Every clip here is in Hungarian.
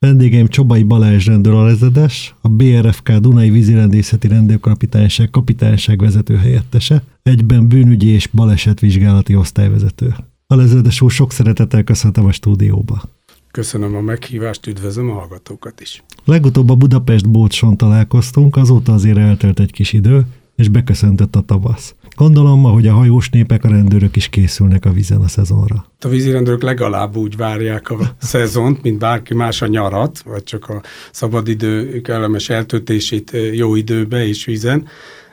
Vendégeim Csobai Balázs rendőralezedes, a BRFK Dunai Vízirendészeti Rendőrkapitányság kapitányság vezető helyettese, egyben bűnügyi és balesetvizsgálati osztályvezető. A lezedes úr sok szeretettel köszöntöm a stúdióba. Köszönöm a meghívást, üdvözlöm a hallgatókat is. Legutóbb a Budapest Bócson találkoztunk, azóta azért eltelt egy kis idő, és beköszöntött a tavasz. Gondolom, hogy a hajós népek, a rendőrök is készülnek a vízen a szezonra. A vízirendőrök legalább úgy várják a szezont, mint bárki más a nyarat, vagy csak a szabadidő kellemes eltöltését jó időbe és vízen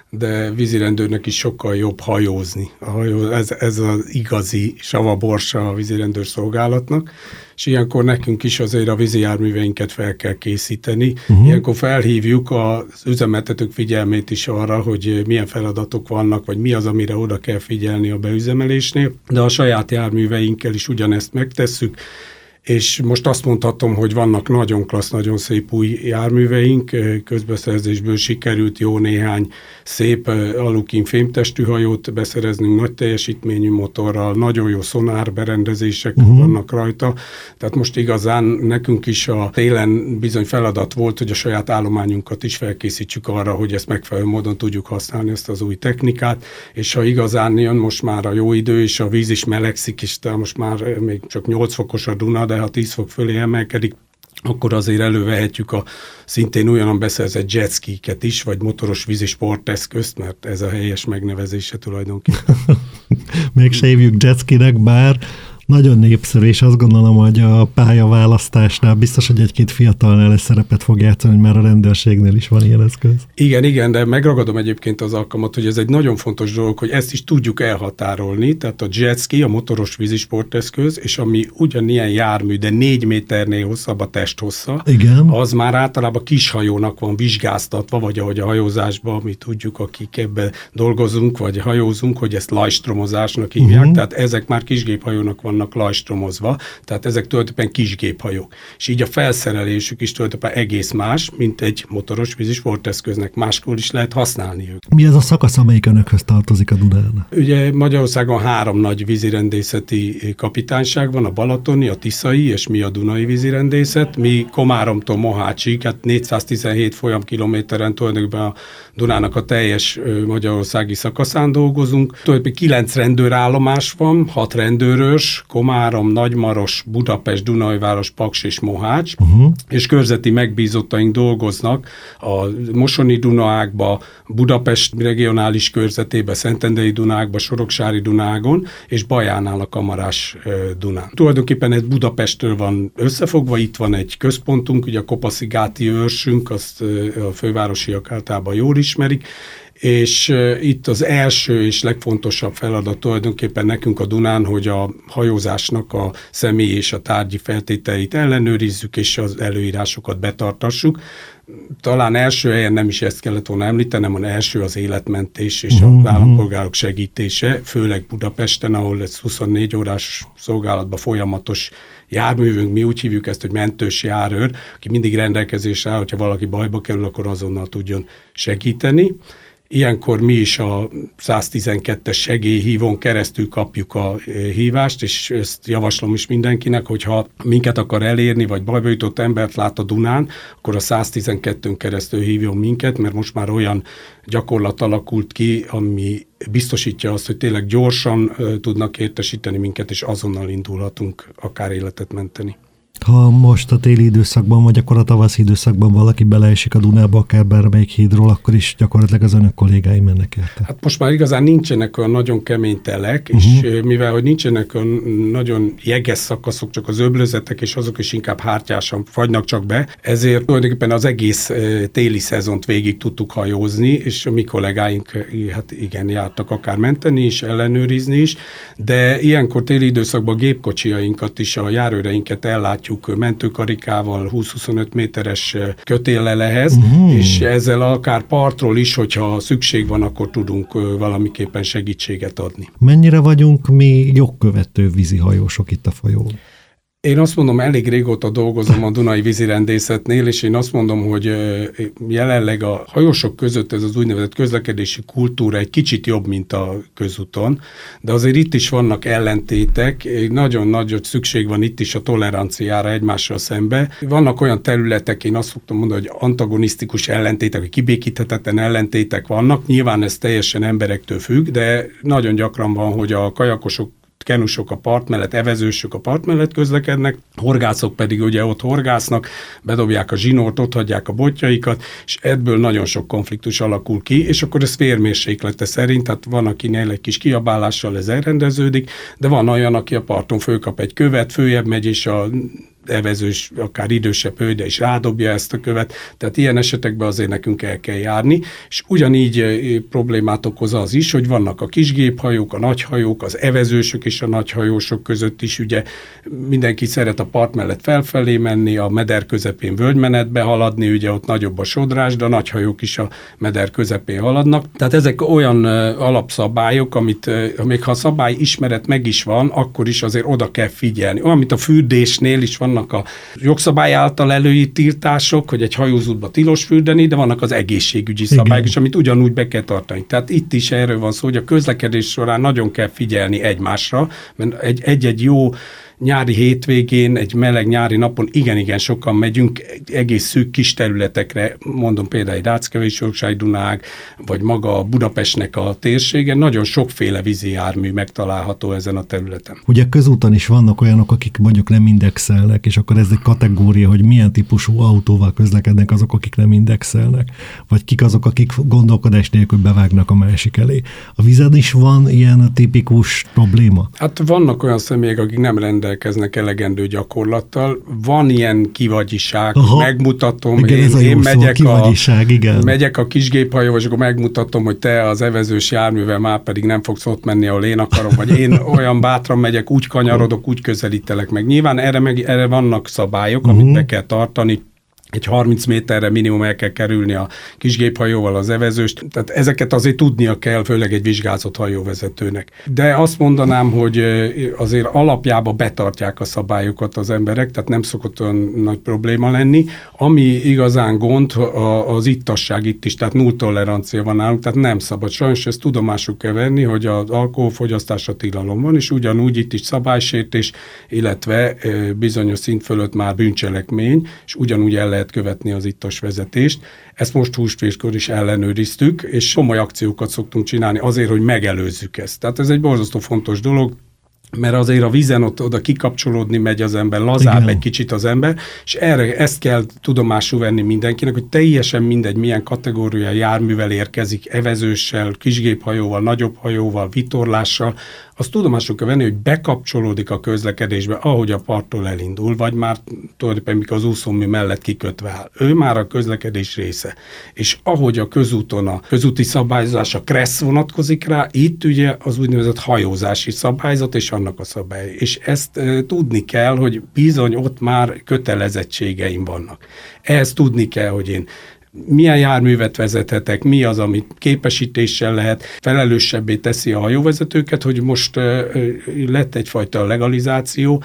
de vízirendőrnek is sokkal jobb hajózni. A hajó, ez, ez az igazi savaborsa a vízirendőr szolgálatnak, és ilyenkor nekünk is azért a vízi járműveinket fel kell készíteni. Uh-huh. Ilyenkor felhívjuk az üzemeltetők figyelmét is arra, hogy milyen feladatok vannak, vagy mi az, amire oda kell figyelni a beüzemelésnél, de a saját járműveinkkel is ugyanezt megtesszük, és most azt mondhatom, hogy vannak nagyon klassz, nagyon szép új járműveink, közbeszerzésből sikerült jó néhány szép alukin fémtestű hajót beszereznünk nagy teljesítményű motorral, nagyon jó szonár berendezések uh-huh. vannak rajta, tehát most igazán nekünk is a télen bizony feladat volt, hogy a saját állományunkat is felkészítsük arra, hogy ezt megfelelő módon tudjuk használni, ezt az új technikát, és ha igazán jön most már a jó idő, és a víz is melegszik, és most már még csak 8 fokos a Duna, de de ha 10 fok fölé emelkedik, akkor azért elővehetjük a szintén olyan beszerzett jetskiket is, vagy motoros vízi sporteszközt, mert ez a helyes megnevezése tulajdonképpen. Még se hívjuk jetskinek, bár nagyon népszerű, és azt gondolom, hogy a pályaválasztásnál biztos, hogy egy-két fiatalnál ez szerepet fog játszani, hogy már a rendőrségnél is van ilyen eszköz. Igen, igen, de megragadom egyébként az alkalmat, hogy ez egy nagyon fontos dolog, hogy ezt is tudjuk elhatárolni, tehát a jetski, a motoros vízisporteszköz, és ami ugyanilyen jármű, de négy méternél hosszabb a testhossza, igen. az már általában kishajónak van vizsgáztatva, vagy ahogy a hajózásban mi tudjuk, akik ebbe dolgozunk, vagy hajózunk, hogy ezt lajstromozásnak hívják, uh-huh. tehát ezek már kisgéphajónak van vannak lajstromozva, tehát ezek tulajdonképpen kis géphajók. És így a felszerelésük is tulajdonképpen egész más, mint egy motoros vízi sporteszköznek. Máskor is lehet használni őket. Mi az a szakasz, amelyik önökhöz tartozik a Dunán? Ugye Magyarországon három nagy vízirendészeti kapitányság van, a Balatoni, a Tiszai és mi a Dunai vízirendészet. Mi Komáromtól Mohácsig, hát 417 folyamkilométeren tulajdonképpen a Dunának a teljes magyarországi szakaszán dolgozunk. Tulajdonképpen kilenc rendőrállomás van, hat rendőrös, Komárom, Nagymaros, Budapest, Dunajváros, Paks és Mohács, uh-huh. és körzeti megbízottaink dolgoznak a Mosoni Dunaákba, Budapest regionális körzetébe, Szentendei Dunákba, Soroksári Dunágon, és Bajánál a Kamarás Dunán. Tulajdonképpen ez Budapestről van összefogva, itt van egy központunk, ugye a Kopaszigáti őrsünk, azt a fővárosiak általában jól ismerik, és itt az első és legfontosabb feladat tulajdonképpen nekünk a Dunán, hogy a hajózásnak a személy és a tárgyi feltételeit ellenőrizzük, és az előírásokat betartassuk. Talán első helyen nem is ezt kellett volna említenem, hanem első az életmentés és a mhm. állampolgárok segítése, főleg Budapesten, ahol ez 24 órás szolgálatban folyamatos járművünk, mi úgy hívjuk ezt, hogy mentős járőr, aki mindig rendelkezésre áll, hogyha valaki bajba kerül, akkor azonnal tudjon segíteni. Ilyenkor mi is a 112-es segélyhívón keresztül kapjuk a e, hívást, és ezt javaslom is mindenkinek, hogyha minket akar elérni, vagy bajba jutott embert lát a Dunán, akkor a 112-ön keresztül hívjon minket, mert most már olyan gyakorlat alakult ki, ami biztosítja azt, hogy tényleg gyorsan e, tudnak értesíteni minket, és azonnal indulhatunk akár életet menteni. Ha most a téli időszakban, vagy akkor a tavaszi időszakban valaki beleesik a Dunába, akár bármelyik hídról, akkor is gyakorlatilag az önök kollégái mennek érte. Hát most már igazán nincsenek olyan nagyon kemény telek, uh-huh. és mivel hogy nincsenek olyan nagyon jeges szakaszok, csak az öblözetek, és azok is inkább hártyásan fagynak csak be, ezért tulajdonképpen az egész téli szezont végig tudtuk hajózni, és a mi kollégáink hát igen, jártak akár menteni is, ellenőrizni is, de ilyenkor téli időszakban gépkocsiainkat is, a járőreinket ellátjuk mondjuk mentőkarikával 20-25 méteres kötéllelehez, uh-huh. és ezzel akár partról is, hogyha szükség van, akkor tudunk valamiképpen segítséget adni. Mennyire vagyunk mi jogkövető vízihajósok itt a folyón? Én azt mondom, elég régóta dolgozom a Dunai vízirendészetnél, és én azt mondom, hogy jelenleg a hajósok között ez az úgynevezett közlekedési kultúra egy kicsit jobb, mint a közúton, de azért itt is vannak ellentétek, nagyon nagy szükség van itt is a toleranciára egymással szembe. Vannak olyan területek, én azt fogtam mondani, hogy antagonisztikus ellentétek, vagy kibékíthetetlen ellentétek vannak, nyilván ez teljesen emberektől függ, de nagyon gyakran van, hogy a kajakosok kenusok a part mellett, evezősök a part mellett közlekednek, horgászok pedig ugye ott horgásznak, bedobják a zsinort, ott hagyják a botjaikat, és ebből nagyon sok konfliktus alakul ki, és akkor ez férmérséklete szerint, tehát van, akinél egy kis kiabálással ez elrendeződik, de van olyan, aki a parton fölkap egy követ, följebb megy, és a evezős, akár idősebb hölgye is rádobja ezt a követ, tehát ilyen esetekben azért nekünk el kell járni, és ugyanígy problémát okoz az is, hogy vannak a kisgéphajók, a nagyhajók, az evezősök és a nagyhajósok között is, ugye mindenki szeret a part mellett felfelé menni, a meder közepén völgymenetbe haladni, ugye ott nagyobb a sodrás, de a nagyhajók is a meder közepén haladnak. Tehát ezek olyan alapszabályok, amit még ha szabály ismeret meg is van, akkor is azért oda kell figyelni. Mint a fürdésnél is van vannak a jogszabály által előírt tiltások, hogy egy hajózóba tilos fürdeni, de vannak az egészségügyi szabályok is, amit ugyanúgy be kell tartani. Tehát itt is erről van szó, hogy a közlekedés során nagyon kell figyelni egymásra, mert egy-egy jó nyári hétvégén, egy meleg nyári napon igen-igen sokan megyünk egész szűk kis területekre, mondom például egy Ráckevés Dunák, vagy maga a Budapestnek a térsége, nagyon sokféle vízi jármű megtalálható ezen a területen. Ugye közúton is vannak olyanok, akik mondjuk nem indexelnek, és akkor ez egy kategória, hogy milyen típusú autóval közlekednek azok, akik nem indexelnek, vagy kik azok, akik gondolkodás nélkül bevágnak a másik elé. A vízen is van ilyen tipikus probléma? Hát vannak olyan személyek, akik nem rendelkeznek rendelkeznek elegendő gyakorlattal. Van ilyen kivagyiság, Aha. megmutatom, igen, én, ez a én megyek, a, igen. megyek a kisgéphajóval, és akkor megmutatom, hogy te az evezős járművel már pedig nem fogsz ott menni, ahol én akarom, vagy én olyan bátran megyek, úgy kanyarodok, úgy közelítelek meg. Nyilván erre, meg, erre vannak szabályok, uh-huh. amit mhm. be kell tartani, egy 30 méterre minimum el kell kerülni a kisgéphajóval az evezőst, tehát ezeket azért tudnia kell, főleg egy vizsgázott hajóvezetőnek. De azt mondanám, hogy azért alapjába betartják a szabályokat az emberek, tehát nem szokott olyan nagy probléma lenni. Ami igazán gond, az ittasság itt is, tehát null tolerancia van nálunk, tehát nem szabad. Sajnos ezt tudomásuk kell venni, hogy az alkoholfogyasztásra tilalom van, és ugyanúgy itt is szabálysértés, illetve bizonyos szint fölött már bűncselekmény, és ugyanúgy el lehet követni az ittas vezetést. Ezt most húsvétkor is ellenőriztük, és komoly akciókat szoktunk csinálni azért, hogy megelőzzük ezt. Tehát ez egy borzasztó fontos dolog, mert azért a vízen ott oda kikapcsolódni megy az ember, lazább Igen. egy kicsit az ember, és erre ezt kell tudomásul venni mindenkinek, hogy teljesen mindegy, milyen kategória járművel érkezik, evezőssel, kisgéphajóval, nagyobb hajóval, vitorlással, azt tudomásul kell venni, hogy bekapcsolódik a közlekedésbe, ahogy a parttól elindul, vagy már tulajdonképpen mikor az úszómű mellett kikötve áll. Ő már a közlekedés része. És ahogy a közúton a közúti szabályozás, a KRESZ vonatkozik rá, itt ugye az úgynevezett hajózási szabályzat és annak a szabály. És ezt e, tudni kell, hogy bizony ott már kötelezettségeim vannak. Ehhez tudni kell, hogy én milyen járművet vezethetek, mi az, amit képesítéssel lehet, felelősebbé teszi a hajóvezetőket, hogy most lett egyfajta legalizáció,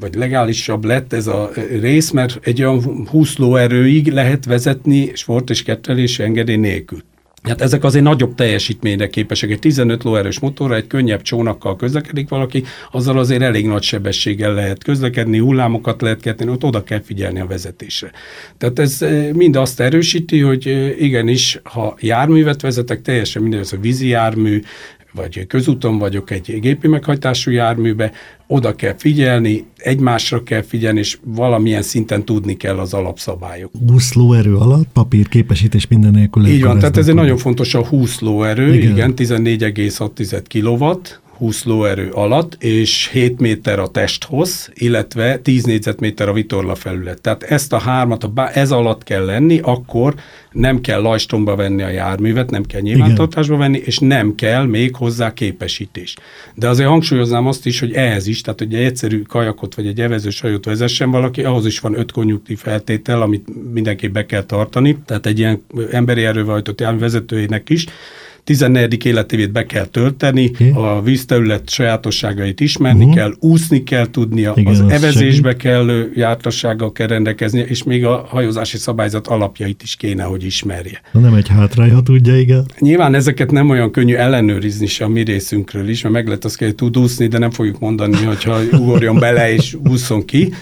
vagy legálisabb lett ez a rész, mert egy olyan 20 lóerőig lehet vezetni sport és kettelési engedély nélkül. Hát ezek azért nagyobb teljesítményre képesek. Egy 15 lóerős motorra, egy könnyebb csónakkal közlekedik valaki, azzal azért elég nagy sebességgel lehet közlekedni, hullámokat lehet ketni, ott oda kell figyelni a vezetésre. Tehát ez eh, mind azt erősíti, hogy eh, igenis, ha járművet vezetek, teljesen minden, az a vízi jármű, vagy közúton vagyok egy gépi meghajtású járműbe, oda kell figyelni, egymásra kell figyelni, és valamilyen szinten tudni kell az alapszabályok. 20 lóerő alatt, papír, képesítés minden nélkül. Így van, tehát ez egy nagyon fontos a 20 lóerő, igen, igen 14,6 kW, 20 lóerő alatt, és 7 méter a testhossz, illetve 10 négyzetméter a vitorla felület. Tehát ezt a hármat, ha ez alatt kell lenni, akkor nem kell lajstromba venni a járművet, nem kell nyilvántartásba venni, és nem kell még hozzá képesítés. De azért hangsúlyoznám azt is, hogy ehhez is, tehát hogy egy egyszerű kajakot vagy egy evezős hajót vezessen valaki, ahhoz is van öt konjunktív feltétel, amit mindenképp be kell tartani, tehát egy ilyen emberi erővel hajtott jármű vezetőjének is, 14. életévét be kell tölteni, okay. a vízterület sajátosságait ismerni uh-huh. kell, úszni kell tudnia, Igen, az, az evezésbe segít. kellő jártassággal kell rendelkezni, és még a hajózási szabályzat alapjait is kéne, hogy ismerje. Na nem egy hátrány, ha tudja, igen. Nyilván ezeket nem olyan könnyű ellenőrizni se a mi részünkről is, mert meg lehet azt kell, tud úszni, de nem fogjuk mondani, hogyha ugorjon bele és úszon ki.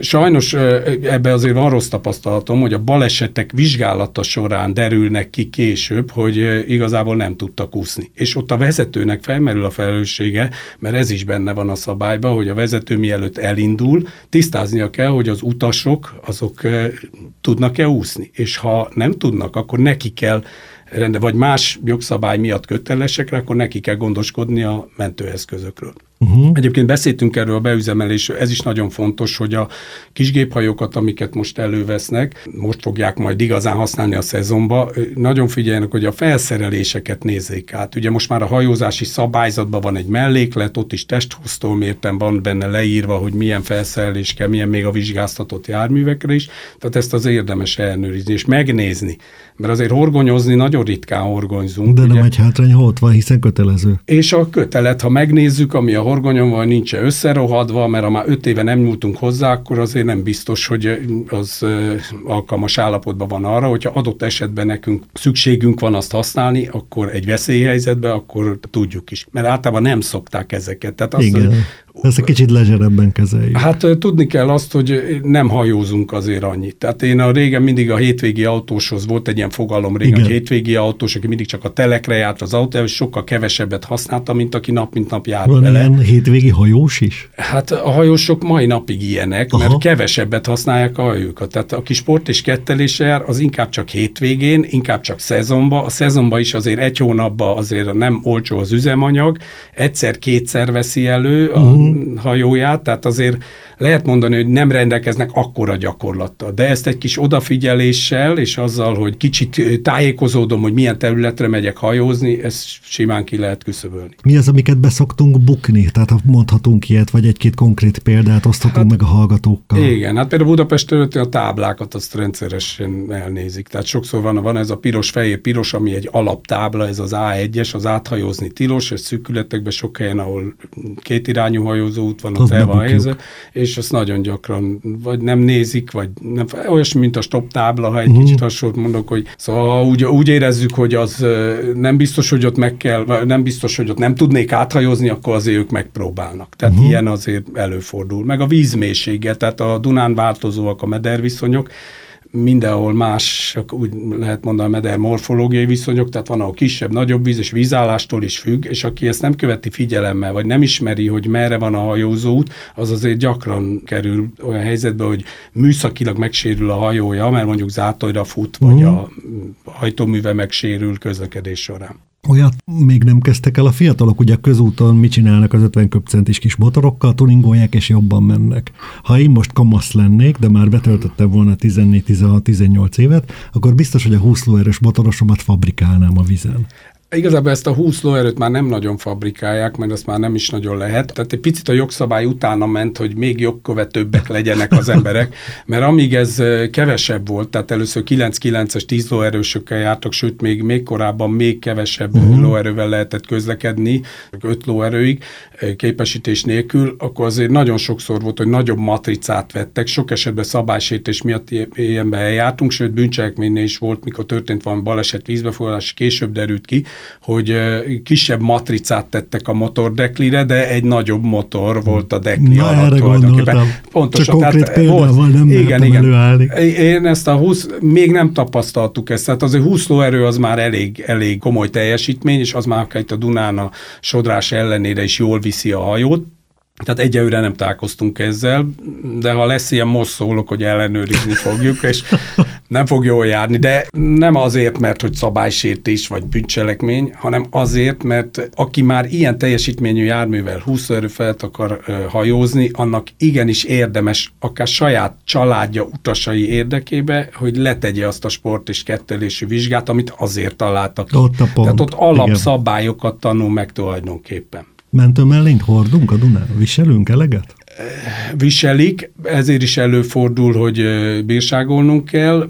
Sajnos ebbe azért van rossz tapasztalatom, hogy a balesetek vizsgálata során derülnek ki később, hogy igazából nem tudtak úszni. És ott a vezetőnek felmerül a felelőssége, mert ez is benne van a szabályban, hogy a vezető mielőtt elindul, tisztáznia kell, hogy az utasok azok tudnak-e úszni. És ha nem tudnak, akkor neki kell vagy más jogszabály miatt kötelesekre, akkor neki kell gondoskodni a mentőeszközökről. Uh-huh. Egyébként beszéltünk erről a beüzemelésről, ez is nagyon fontos, hogy a kisgéphajókat, amiket most elővesznek, most fogják majd igazán használni a szezonba, nagyon figyeljenek, hogy a felszereléseket nézzék át. Ugye most már a hajózási szabályzatban van egy melléklet, ott is testhúztól mérten van benne leírva, hogy milyen felszerelés kell, milyen még a vizsgáztatott járművekre is, tehát ezt az érdemes ellenőrizni és megnézni. Mert azért horgonyozni nagyon ritkán horgonyzunk. De ugye? nem egy hátrány, ha ott van, hiszen kötelező. És a kötelet, ha megnézzük, ami a horgonyon van, nincs összerohadva, mert ha már öt éve nem nyúltunk hozzá, akkor azért nem biztos, hogy az alkalmas állapotban van arra, hogyha adott esetben nekünk szükségünk van azt használni, akkor egy veszélyhelyzetben, akkor tudjuk is. Mert általában nem szokták ezeket. Tehát azt, Igen. Ezt egy kicsit lezserebben kezeljük. Hát tudni kell azt, hogy nem hajózunk azért annyit. Tehát én a régen mindig a hétvégi autóshoz volt egy ilyen fogalom régen, hogy hétvégi autós, aki mindig csak a telekre járt az autó, és sokkal kevesebbet használta, mint aki nap mint nap jár Van vele. ilyen hétvégi hajós is? Hát a hajósok mai napig ilyenek, Aha. mert kevesebbet használják a hajókat. Tehát aki sport és kettelés jár, az inkább csak hétvégén, inkább csak szezonban. A szezonban is azért egy hónapban azért nem olcsó az üzemanyag, egyszer-kétszer veszi elő a uh-huh hajóját, tehát azért lehet mondani, hogy nem rendelkeznek akkora gyakorlattal, de ezt egy kis odafigyeléssel, és azzal, hogy kicsit tájékozódom, hogy milyen területre megyek hajózni, ezt simán ki lehet küszöbölni. Mi az, amiket beszoktunk bukni? Tehát ha mondhatunk ilyet, vagy egy-két konkrét példát oszthatunk hát, meg a hallgatókkal. Igen, hát például Budapest területén a táblákat azt rendszeresen elnézik. Tehát sokszor van, van ez a piros fehér piros, ami egy alaptábla, ez az A1-es, az áthajózni tilos, ez szűkületekben sok helyen, ahol kétirányú hajózó út van, ott el van helyezve, és azt nagyon gyakran vagy nem nézik, vagy nem, olyasmi, mint a stop tábla, ha egy uh-huh. kicsit hasonlót mondok, hogy szóval úgy, úgy érezzük, hogy az nem biztos, hogy ott meg kell, nem biztos, hogy ott nem tudnék áthajózni, akkor azért ők megpróbálnak. Tehát uh-huh. ilyen azért előfordul. Meg a vízmélysége, tehát a Dunán változóak a mederviszonyok, mindenhol más, úgy lehet mondani, meder morfológiai viszonyok, tehát van, ahol kisebb, nagyobb víz, és vízállástól is függ, és aki ezt nem követi figyelemmel, vagy nem ismeri, hogy merre van a hajózóút, az azért gyakran kerül olyan helyzetbe, hogy műszakilag megsérül a hajója, mert mondjuk zátojra fut, vagy uh-huh. a hajtóműve megsérül közlekedés során. Olyat még nem kezdtek el a fiatalok, ugye közúton mit csinálnak az 50 köpcentis kis motorokkal, tuningolják és jobban mennek. Ha én most kamasz lennék, de már betöltöttem volna 14-16-18 évet, akkor biztos, hogy a 20 lóerős motorosomat fabrikálnám a vizen. Igazából ezt a 20 lóerőt már nem nagyon fabrikálják, mert azt már nem is nagyon lehet. Tehát egy picit a jogszabály utána ment, hogy még jogkövetőbbek legyenek az emberek, mert amíg ez kevesebb volt, tehát először 9-9-es 10 lóerősökkel jártak, sőt még, még korábban még kevesebb uh-huh. lóerővel lehetett közlekedni, 5 lóerőig képesítés nélkül, akkor azért nagyon sokszor volt, hogy nagyobb matricát vettek, sok esetben szabálysértés miatt ilyenbe eljártunk, sőt bűncselekménynél is volt, mikor történt valami baleset, vízbefogadás, később derült ki, hogy kisebb matricát tettek a motordeklire, de egy nagyobb motor volt a dekli Na, alatt erre. Pontosan. Csak konkrét példával nem igen, igen. előállni. Én ezt a 20, még nem tapasztaltuk ezt, tehát azért 20 lóerő az már elég, elég komoly teljesítmény, és az már akár itt a Dunán a sodrás ellenére is jól viszi a hajót, tehát egyelőre nem találkoztunk ezzel, de ha lesz ilyen, most szólok, hogy ellenőrizni fogjuk, és nem fog jól járni, de nem azért, mert hogy szabálysértés vagy bűncselekmény, hanem azért, mert aki már ilyen teljesítményű járművel 20 erő felt akar hajózni, annak igenis érdemes, akár saját családja utasai érdekébe, hogy letegye azt a sport és kettelésű vizsgát, amit azért találtak. Ott a pont. Tehát ott alapszabályokat tanul meg tulajdonképpen. Mentő mellényt hordunk a Dunán? Viselünk eleget? Viselik, ezért is előfordul, hogy bírságolnunk kell.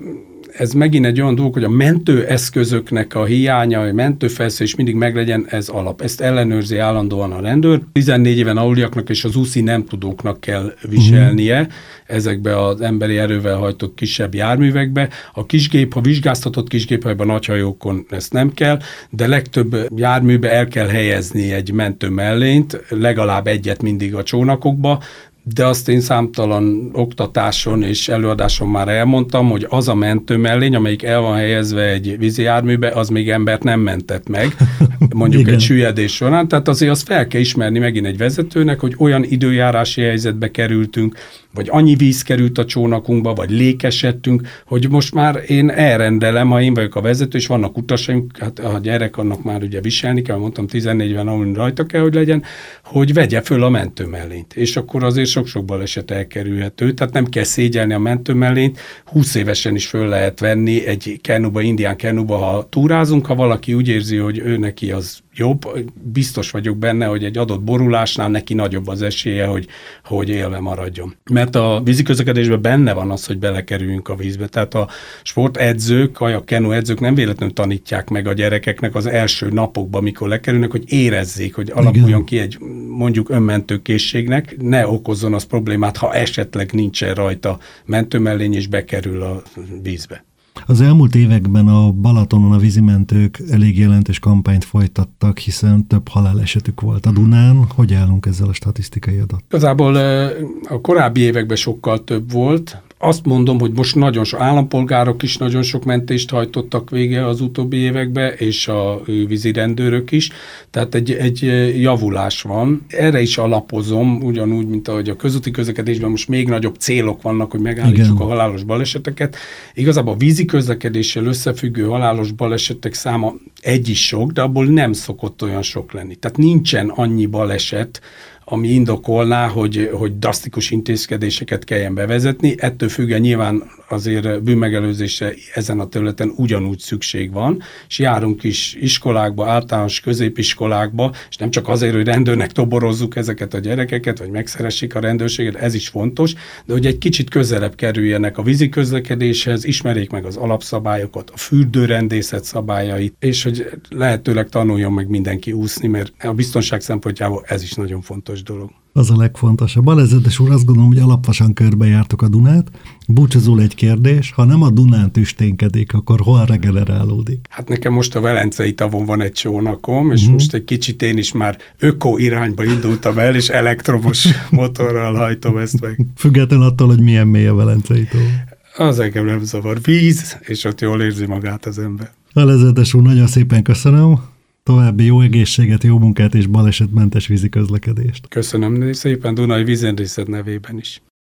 Ez megint egy olyan dolog, hogy a mentőeszközöknek a hiánya, a mentőfelszerelés mindig meglegyen, ez alap. Ezt ellenőrzi állandóan a rendőr. 14 éven aluliaknak és az úszi nem tudóknak kell viselnie uh-huh. ezekbe az emberi erővel hajtott kisebb járművekbe. A kisgép, ha vizsgáztatott kisgép, a nagyhajókon ezt nem kell, de legtöbb járműbe el kell helyezni egy mentő mellényt, legalább egyet mindig a csónakokba, de azt én számtalan oktatáson és előadáson már elmondtam, hogy az a mentő mellény, amelyik el van helyezve egy vízi járműbe, az még embert nem mentett meg, mondjuk egy süllyedés során, tehát azért azt fel kell ismerni megint egy vezetőnek, hogy olyan időjárási helyzetbe kerültünk, vagy annyi víz került a csónakunkba, vagy lékesedtünk, hogy most már én elrendelem, ha én vagyok a vezető, és vannak utasaink, hát a gyerek annak már ugye viselni kell, mondtam 14-ben, ahol rajta kell, hogy legyen, hogy vegye föl a mentőmellényt. És akkor azért sok-sok baleset elkerülhető, tehát nem kell szégyelni a mentőmellényt, 20 évesen is föl lehet venni egy kenuba, indián kenuba, ha túrázunk, ha valaki úgy érzi, hogy ő neki az jobb, biztos vagyok benne, hogy egy adott borulásnál neki nagyobb az esélye, hogy, hogy élve maradjon. Mert a víziközlekedésben benne van az, hogy belekerüljünk a vízbe. Tehát a sportedzők, a kenu edzők nem véletlenül tanítják meg a gyerekeknek az első napokban, mikor lekerülnek, hogy érezzék, hogy alakuljon Igen. ki egy mondjuk önmentő készségnek, ne okozzon az problémát, ha esetleg nincsen rajta mentőmellény és bekerül a vízbe. Az elmúlt években a Balatonon a vízimentők elég jelentős kampányt folytattak, hiszen több halálesetük volt a Dunán. Hogy állunk ezzel a statisztikai adat? Igazából a korábbi években sokkal több volt, azt mondom, hogy most nagyon sok állampolgárok is nagyon sok mentést hajtottak vége az utóbbi években, és a vízi rendőrök is, tehát egy, egy javulás van. Erre is alapozom, ugyanúgy, mint ahogy a közúti közlekedésben most még nagyobb célok vannak, hogy megállítsuk Igen. a halálos baleseteket. Igazából a vízi közlekedéssel összefüggő halálos balesetek száma egy is sok, de abból nem szokott olyan sok lenni. Tehát nincsen annyi baleset, ami indokolná, hogy, hogy drasztikus intézkedéseket kelljen bevezetni. Ettől függően nyilván azért bűnmegelőzésre ezen a területen ugyanúgy szükség van, és járunk is iskolákba, általános középiskolákba, és nem csak azért, hogy rendőrnek toborozzuk ezeket a gyerekeket, vagy megszeressék a rendőrséget, ez is fontos, de hogy egy kicsit közelebb kerüljenek a vízi közlekedéshez, ismerjék meg az alapszabályokat, a fürdőrendészet szabályait, és hogy lehetőleg tanuljon meg mindenki úszni, mert a biztonság szempontjából ez is nagyon fontos dolog az a legfontosabb. Alezetes úr, azt gondolom, hogy alaposan körbejártok a Dunát. Búcsúzul egy kérdés, ha nem a Dunán tüsténkedik, akkor hol regenerálódik? Hát nekem most a Velencei tavon van egy csónakom, és uh-huh. most egy kicsit én is már öko irányba indultam el, és elektromos motorral hajtom ezt meg. Független attól, hogy milyen mély a Velencei tó. Az engem nem zavar. Víz, és ott jól érzi magát az ember. Alezetes úr, nagyon szépen köszönöm. További jó egészséget, jó munkát és balesetmentes vízi közlekedést. Köszönöm szépen Dunai Vízendészet nevében is.